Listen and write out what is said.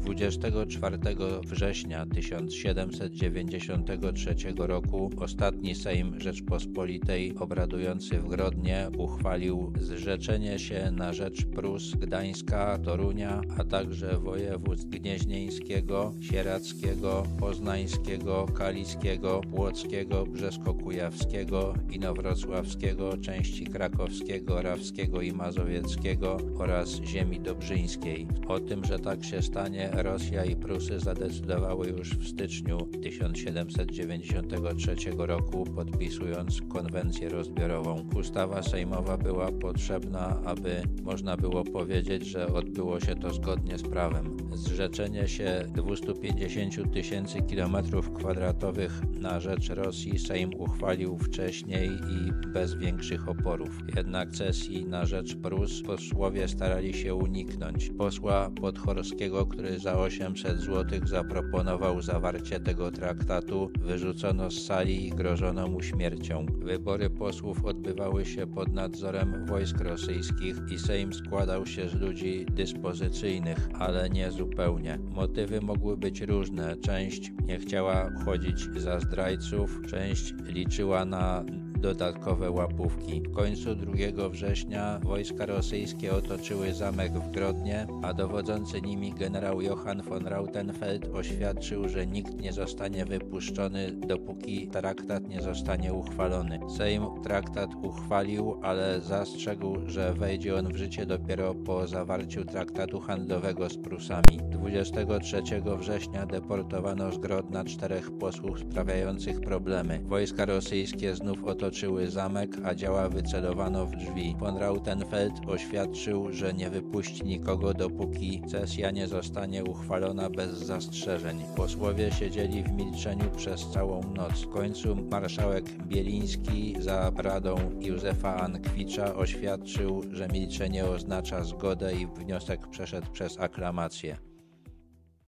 24 września 1793 roku ostatni Sejm Rzeczpospolitej obradujący w Grodnie uchwalił zrzeczenie się na rzecz Prus Gdańska, Torunia, a także województw gnieźnieńskiego, sierackiego, poznańskiego, kaliskiego, płockiego, brzesko-kujawskiego, inowrocławskiego, części krakowskiego, rawskiego i mazowieckiego oraz ziemi dobrzyńskiej. O tym, że tak się stanie, Rosja i Prusy zadecydowały już w styczniu 1793 roku, podpisując konwencję rozbiorową. Ustawa sejmowa była potrzebna, aby można było powiedzieć, że odbyło się to zgodnie z prawem. Zrzeczenie się 250 tysięcy kilometrów kwadratowych na rzecz Rosji Sejm uchwalił wcześniej i bez większych oporów. Jednak cesji na rzecz Prus posłowie starali się uniknąć. Posła Podchorskiego, który za 800 zł zaproponował zawarcie tego traktatu, wyrzucono z sali i grożono mu śmiercią. Wybory posłów odbywały się pod nadzorem wojsk rosyjskich i Sejm składał się z ludzi dyspozycyjnych, ale nie zupełnie. Motywy mogły być różne. Część nie chciała chodzić za zdrajców, część liczyła na dodatkowe łapówki. W końcu 2 września wojska rosyjskie otoczyły zamek w Grodnie, a dowodzący nimi generał Johann von Rautenfeld oświadczył, że nikt nie zostanie wypuszczony, dopóki traktat nie zostanie uchwalony. Sejm traktat uchwalił, ale zastrzegł, że wejdzie on w życie dopiero po zawarciu traktatu handlowego z Prusami. 23 września deportowano z Grodna czterech posłów sprawiających problemy. Wojska rosyjskie znów otoczyły otoczyły zamek, a działa wycelowano w drzwi. Von Rautenfeld oświadczył, że nie wypuści nikogo, dopóki sesja nie zostanie uchwalona bez zastrzeżeń. Posłowie siedzieli w milczeniu przez całą noc. W końcu marszałek Bieliński za radą Józefa Ankwicza oświadczył, że milczenie oznacza zgodę i wniosek przeszedł przez aklamację.